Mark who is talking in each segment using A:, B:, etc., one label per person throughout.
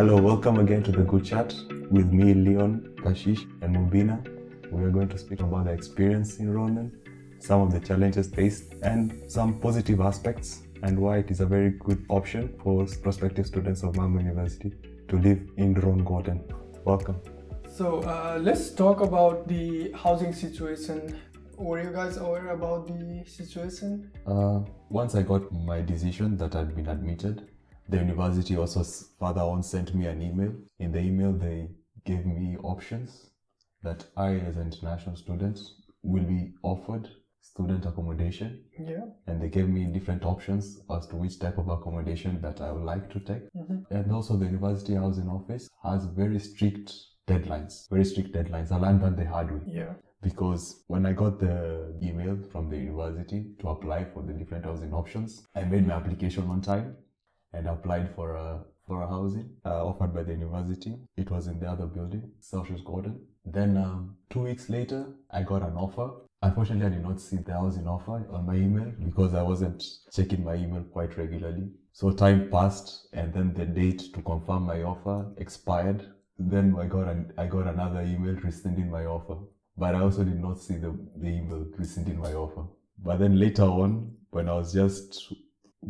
A: Hello, welcome again to the Good Chat with me, Leon, Ashish, and Mobina. We are going to speak about the experience in Ronan, some of the challenges faced, and some positive aspects, and why it is a very good option for prospective students of Malmo University to live in Rönngården. Welcome.
B: So uh, let's talk about the housing situation. Were you guys aware about the situation?
A: Uh, once I got my decision that I'd been admitted, the university also further on sent me an email. In the email, they gave me options that I, as an international student, will be offered student accommodation,
B: Yeah.
A: and they gave me different options as to which type of accommodation that I would like to take.
B: Mhm.
A: And also, the university housing office has very strict deadlines. Very strict deadlines. I learned that the hard way
B: Yeah.
A: because when I got the email from the university to apply for the different housing options, I made my application on time and applied for a for a housing uh, offered by the university. It was in the other building, Celsiusgården. Then um, two weeks later, I got an offer. Unfortunately, I did not see the housing offer on my email because I wasn't checking my email quite regularly. So time passed, and then the date to confirm my offer expired. Then I got an, I got another email rescinding my offer but I also did not see the, the email rescinding my offer. But then later on, when I was just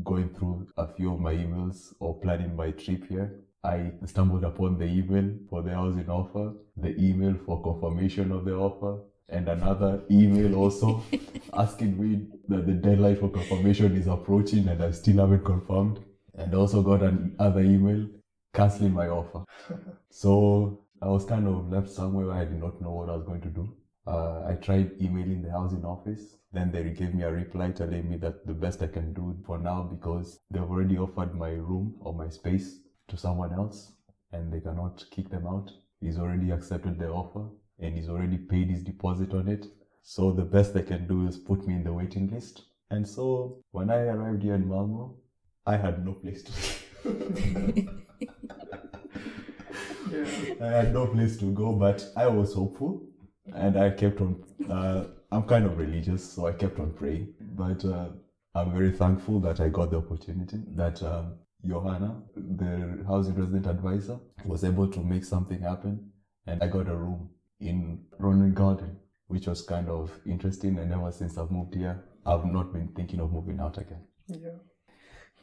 A: going through a few of my emails or planning my trip here, I stumbled upon the email for the housing offer, the email for confirmation of the offer, and another email also asking me that the deadline for confirmation is approaching and I still haven't confirmed. And also got another email canceling my offer. So I was kind of left somewhere where I did not know what I was going to do. Uh, I tried emailing the housing office. Then they gave me a reply telling me that the best I can do for now because they've already offered my room or my space to someone else and they cannot kick them out. He's already accepted the offer and he's already paid his deposit on it. So the best they can do is put me in the waiting list. And so when I arrived here in Malmo, I had no place to
B: Yeah.
A: I had no place to go, but I was hopeful, and I kept on. Uh, I'm kind of religious, so I kept on praying. But uh, I'm very thankful that I got the opportunity. That um, Johanna, the housing resident advisor, was able to make something happen, and I got a room in Rönngården, which was kind of interesting. And ever since I've moved here, I've not been thinking of moving out again.
B: Yeah.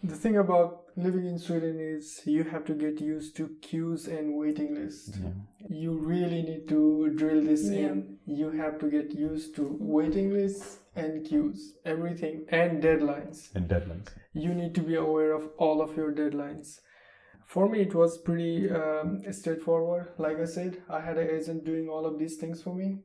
B: The thing about living in Sweden is you have to get used to queues and waiting lists.
A: Yeah.
B: You really need to drill this
C: Yeah.
B: in. You have to get used to waiting lists and queues, everything, and deadlines.
A: And deadlines.
B: You need to be aware of all of your deadlines. For me, it was pretty um, straightforward. Like I said, I had an agent doing all of these things for me.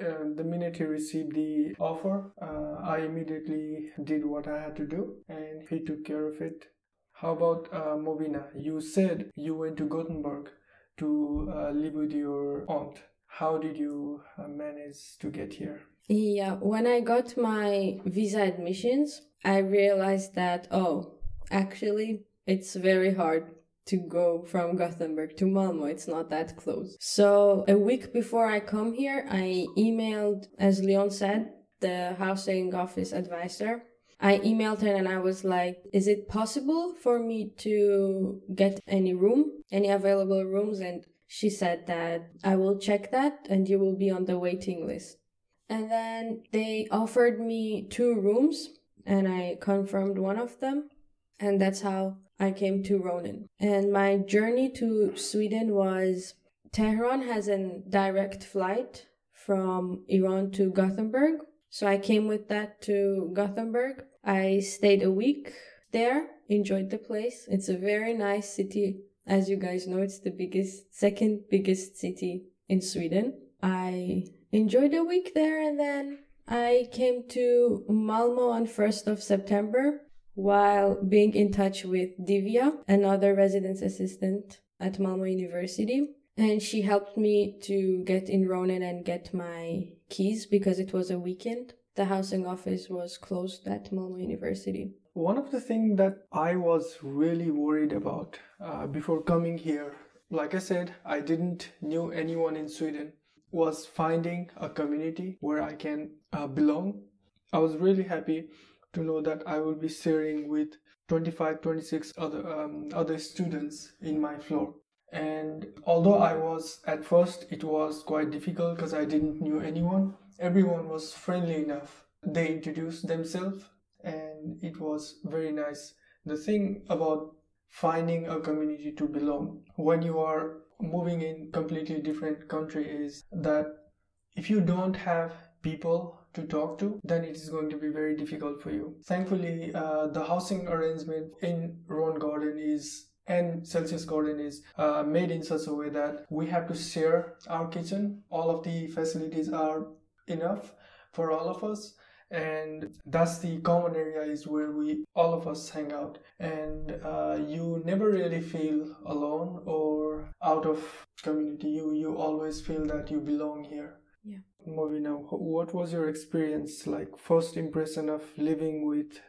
B: Uh, the minute he received the offer, uh, I immediately did what I had to do and he took care of it. How about uh, Mobina? You said you went to Gothenburg to uh, live with your aunt. How did you uh, manage to get here?
C: Yeah, when I got my visa admissions, I realized that, oh, actually, it's very hard to go from Gothenburg to Malmo. It's not that close. So a week before I come here, I emailed, as Leon said, the housing office advisor. I emailed her and I was like, is it possible for me to get any room, any available rooms? And she said that I will check that and you will be on the waiting list. And then they offered me two rooms and I confirmed one of them. And that's how I came to Ronin. And my journey to Sweden was Tehran has a direct flight from Iran to Gothenburg. So I came with that to Gothenburg. I stayed a week there, enjoyed the place. It's a very nice city. As you guys know, it's the biggest, second biggest city in Sweden. I enjoyed a week there and then I came to Malmo on 1st of September while being in touch with Divya, another residence assistant at Malmo University. And she helped me to get in Ronin and get my keys because it was a weekend. The housing office was closed at Malmo University.
B: One of the things that I was really worried about uh, before coming here, like I said, I didn't knew anyone in Sweden, was finding a community where I can uh, belong. I was really happy to know that I will be sharing with 25, 26 other um, other students in my floor. And although I was at first, it was quite difficult because I didn't knew anyone. Everyone was friendly enough. They introduced themselves, and it was very nice. The thing about finding a community to belong when you are moving in completely different country is that if you don't have people to talk to then it is going to be very difficult for you. Thankfully uh, the housing arrangement in Rönngården is and Celsiusgården is uh, made in such a way that we have to share our kitchen. All of the facilities are enough for all of us and that's the common area is where we all of us hang out. And uh, you never really feel alone or out of community. You you always feel that you belong here Mobina what was your experience like first impression of living with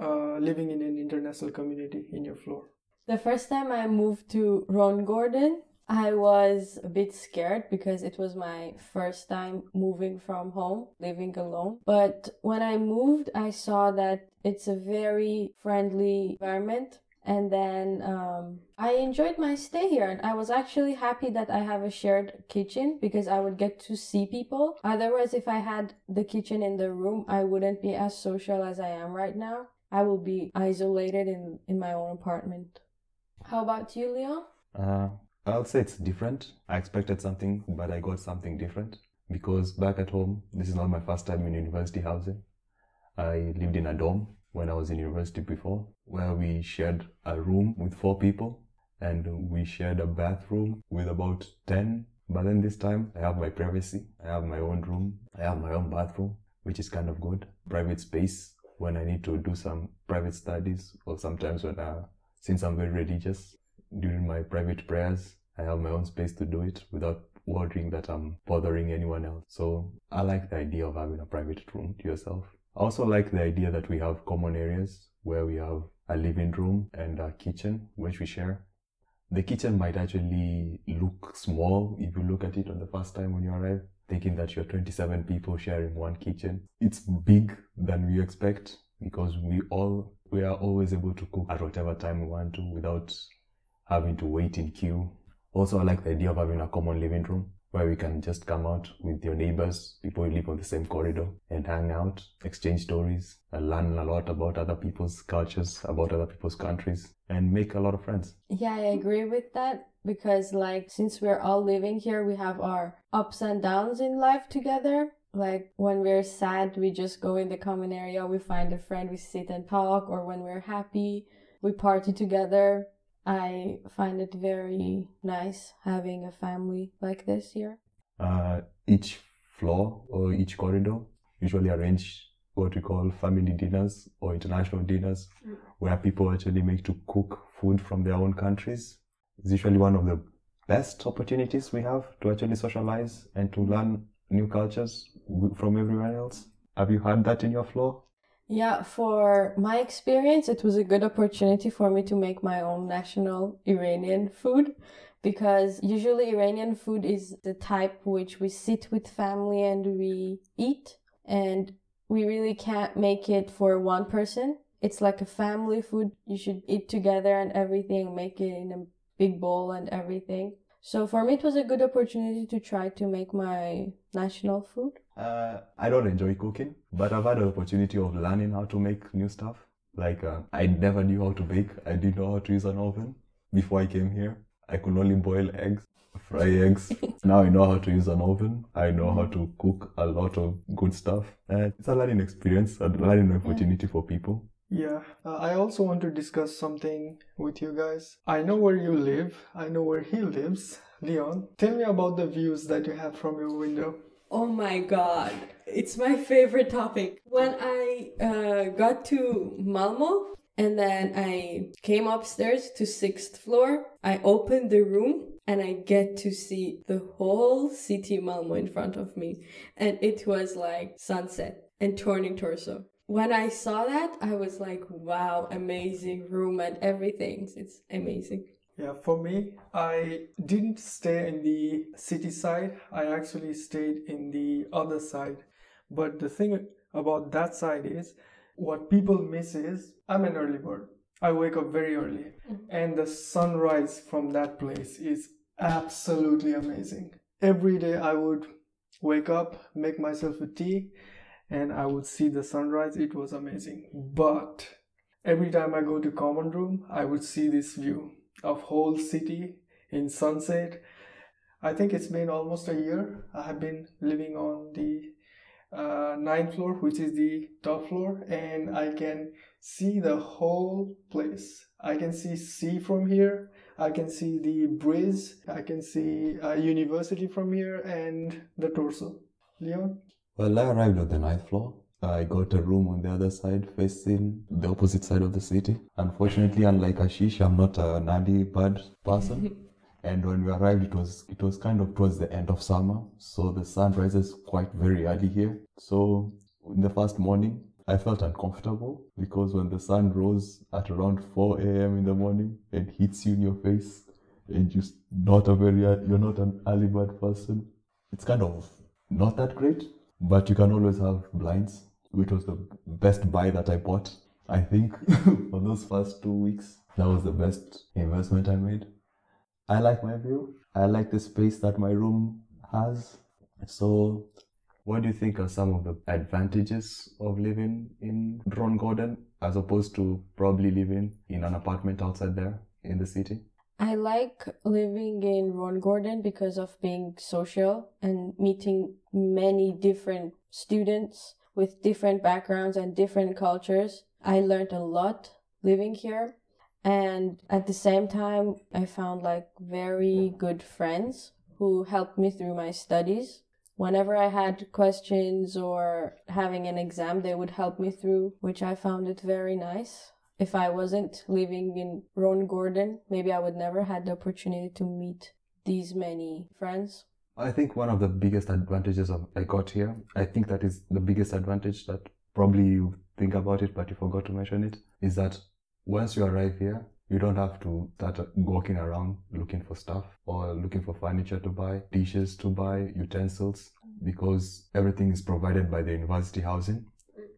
B: uh, living in an international community in your floor
C: The first time I moved to Rönngården, I was a bit scared because it was my first time moving from home, living alone. But when I moved, I saw that it's a very friendly environment. And then um, I enjoyed my stay here, and I was actually happy that I have a shared kitchen because I would get to see people. Otherwise, if I had the kitchen in the room, I wouldn't be as social as I am right now. I will be isolated in, in my own apartment. How about you, Leo?
A: Uh, I would say it's different. I expected something, but I got something different because back at home, this is not my first time in university housing. I lived in a dorm when I was in university before, where we shared a room with four people and we shared a bathroom with about 10. But then this time, I have my privacy. I have my own room. I have my own bathroom, which is kind of good. Private space when I need to do some private studies or sometimes when I since I'm very religious, during my private prayers, I have my own space to do it without worrying that I'm bothering anyone else. So I like the idea of having a private room to yourself. I also like the idea that we have common areas where we have a living room and a kitchen which we share. The kitchen might actually look small if you look at it on the first time when you arrive, thinking that you're 27 people sharing one kitchen. It's big than we expect because we all we are always able to cook at whatever time we want to without having to wait in queue. Also, I like the idea of having a common living room where we can just come out with your neighbors, people who live on the same corridor, and hang out, exchange stories, learn a lot about other people's cultures, about other people's countries, and make a lot of friends.
C: Yeah, I agree with that because, like, since we're all living here, we have our ups and downs in life together. Like, when we're sad, we just go in the common area, we find a friend, we sit and talk, or when we're happy, we party together. I find it very nice having a family like this here.
A: Uh, each floor or each corridor usually arrange what we call family dinners or international dinners, where people actually make to cook food from their own countries. It's usually one of the best opportunities we have to actually socialize and to learn new cultures from everyone else. Have you had that in your floor?
C: Yeah, for my experience, it was a good opportunity for me to make my own national Iranian food because usually Iranian food is the type which we sit with family and we eat, and we really can't make it for one person. It's like a family food. You should eat together and everything, make it in a big bowl and everything. So for me, it was a good opportunity to try to make my national food.
A: Uh, I don't enjoy cooking, but I've had the opportunity of learning how to make new stuff. Like, uh, I never knew how to bake. I didn't know how to use an oven before I came here. I could only boil eggs, fry eggs. now I know how to use an oven. I know how to cook a lot of good stuff. Uh, it's a learning experience, a learning opportunity for people.
B: Yeah, uh, I also want to discuss something with you guys. I know where you live, I know where he lives. Leon, tell me about the views that you have from your window.
C: Oh my god, it's my favorite topic. When I uh, got to Malmo and then I came upstairs to sixth floor, I opened the room and I get to see the whole city Malmo in front of me, and it was like sunset and turning torso. When I saw that, I was like, wow, amazing room and everything. It's amazing.
B: Yeah, for me, I didn't stay in the city side. I actually stayed in the other side. But the thing about that side is what people miss is I'm an early bird. I wake up very early, mm-hmm. and the sunrise from that place is absolutely amazing. Every day I would wake up, make myself a tea, and I would see the sunrise. It was amazing. But every time I go to common room, I would see this view of whole city in sunset. I think it's been almost a year. I have been living on the uh, ninth floor, which is the top floor, and I can see the whole place. I can see sea from here. I can see the bridge. I can see a university from here and the torso. Leon?
A: Well, I arrived at the ninth floor. I got a room on the other side, facing the opposite side of the city. Unfortunately, unlike Ashish, I'm not an early bird person. and when we arrived, it was it was kind of towards the end of summer, so the sun rises quite very early here. So in the first morning, I felt uncomfortable because when the sun rose at around 4 a.m. in the morning and hits you in your face, and you're not a very you're not an early bird person, it's kind of not that great. But you can always have blinds, which was the best buy that I bought. I think for those first two weeks, that was the best investment I made. I like my view. I like the space that my room has. So, what do you think are some of the advantages of living in Rönngården as opposed to probably living in an apartment outside there in the city?
C: I like living in Rönngården because of being social and meeting many different students with different backgrounds and different cultures. I learned a lot living here. And at the same time, I found like very good friends who helped me through my studies. Whenever I had questions or having an exam, they would help me through, which I found it very nice if I wasn't living in Rönngården, maybe I would never had the opportunity to meet these many friends.
A: I think one of the biggest advantages of I got here, I think that is the biggest advantage that probably you think about it, but you forgot to mention it, is that once you arrive here, you don't have to start walking around looking for stuff or looking for furniture to buy, dishes to buy, utensils, because everything is provided by the university housing,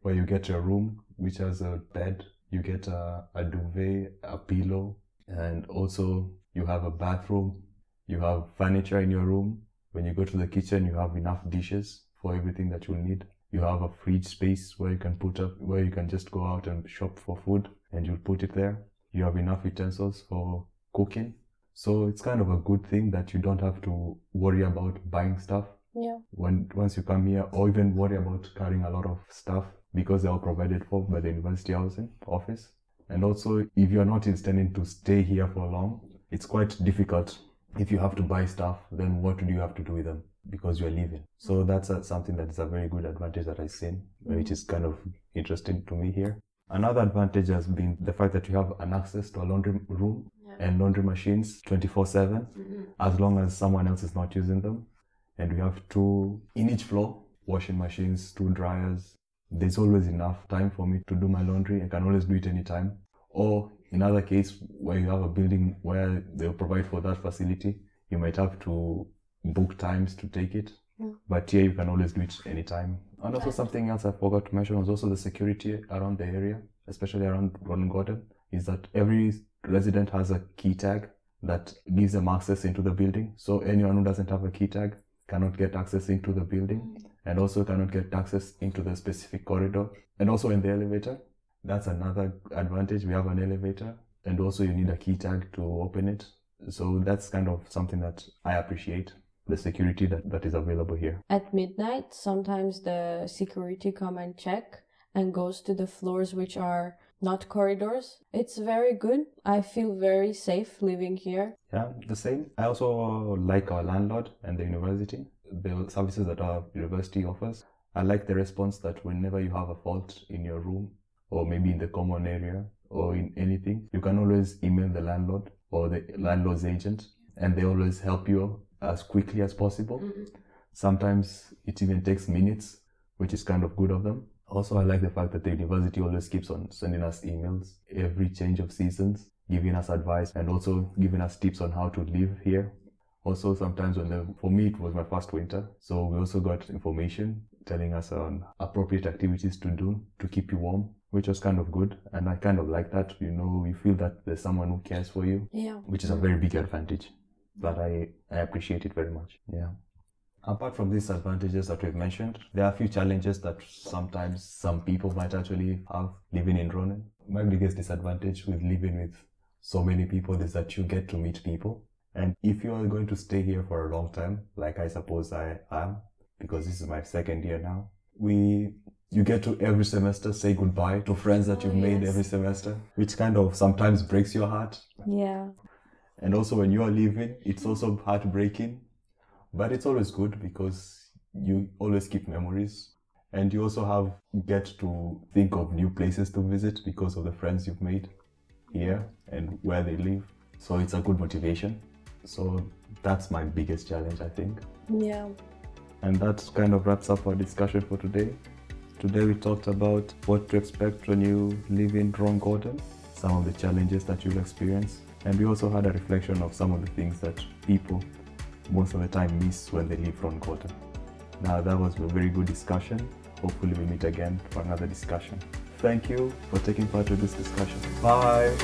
A: where you get your room, which has a bed, you get a, a duvet, a pillow, and also you have a bathroom, you have furniture in your room. When you go to the kitchen, you have enough dishes for everything that you'll need. You have a fridge space where you can put up, where you can just go out and shop for food and you'll put it there. You have enough utensils for cooking. So it's kind of a good thing that you don't have to worry about buying stuff.
C: Yeah.
A: When once you come here, or even worry about carrying a lot of stuff because they are provided for by the university housing office. And also, if you're not intending to stay here for long, it's quite difficult. If you have to buy stuff, then what do you have to do with them? Because you're leaving. So that's a, something that is a very good advantage that I've seen, which is kind of interesting to me here. Another advantage has been the fact that you have an access to a laundry room
C: Yeah.
A: and laundry machines 24 7
C: Mm-hmm.
A: as long as someone else is not using them. And we have two in each floor washing machines, two dryers. There's always enough time for me to do my laundry. I can always do it anytime. Or in other case where you have a building where they'll provide for that facility, you might have to book times to take it.
C: Yeah.
A: But here you can always do it anytime. And also something else I forgot to mention was also the security around the area, especially around Rönngården, is that every resident has a key tag that gives them access into the building. So anyone who doesn't have a key tag cannot get access into the building mm. and also cannot get access into the specific corridor and also in the elevator. That's another advantage. We have an elevator and also you need a key tag to open it. So that's kind of something that I appreciate the security that, that is available here.
C: At midnight, sometimes the security come and check and goes to the floors which are not corridors. It's very good. I feel very safe living here.
A: Yeah, the same. I also like our landlord and the university, the services that our university offers. I like the response that whenever you have a fault in your room or maybe in the common area or in anything, you can always email the landlord or the landlord's agent and they always help you as quickly as possible. Mm-hmm. Sometimes it even takes minutes, which is kind of good of them. Also, I like the fact that the university always keeps on sending us emails every change of seasons, giving us advice and also giving us tips on how to live here. Also, sometimes when the, for me, it was my first winter. So we also got information telling us on appropriate activities to do to keep you warm which was kind of good. And I kind of like that. You know, you feel that there's someone who cares for you,
C: Yeah.
A: which is a very big advantage. But I, I appreciate it very much. Yeah. Apart from these advantages that we've mentioned, there are a few challenges that sometimes some people might actually have living in Ronin. My biggest disadvantage with living with so many people is that you get to meet people. And if you are going to stay here for a long time, like I suppose I am, because this is my second year now, we you get to every semester say goodbye to friends that
C: Oh,
A: you've made
C: yes.
A: every semester, which kind of sometimes breaks your heart.
C: Yeah.
A: And also when you are leaving, it's also heartbreaking, but it's always good because you always keep memories. And you also have get to think of new places to visit because of the friends you've made here and where they live. So it's a good motivation. So that's my biggest challenge, I think.
C: Yeah.
A: And that kind of wraps up our discussion for today. Today we talked about what to expect when you live in Rönngården, some of the challenges that you'll experience, and we also had a reflection of some of the things that people most of the time miss when they leave Rönngården. Now that was a very good discussion. Hopefully we meet again for another discussion. Thank you for taking part in this discussion. Bye.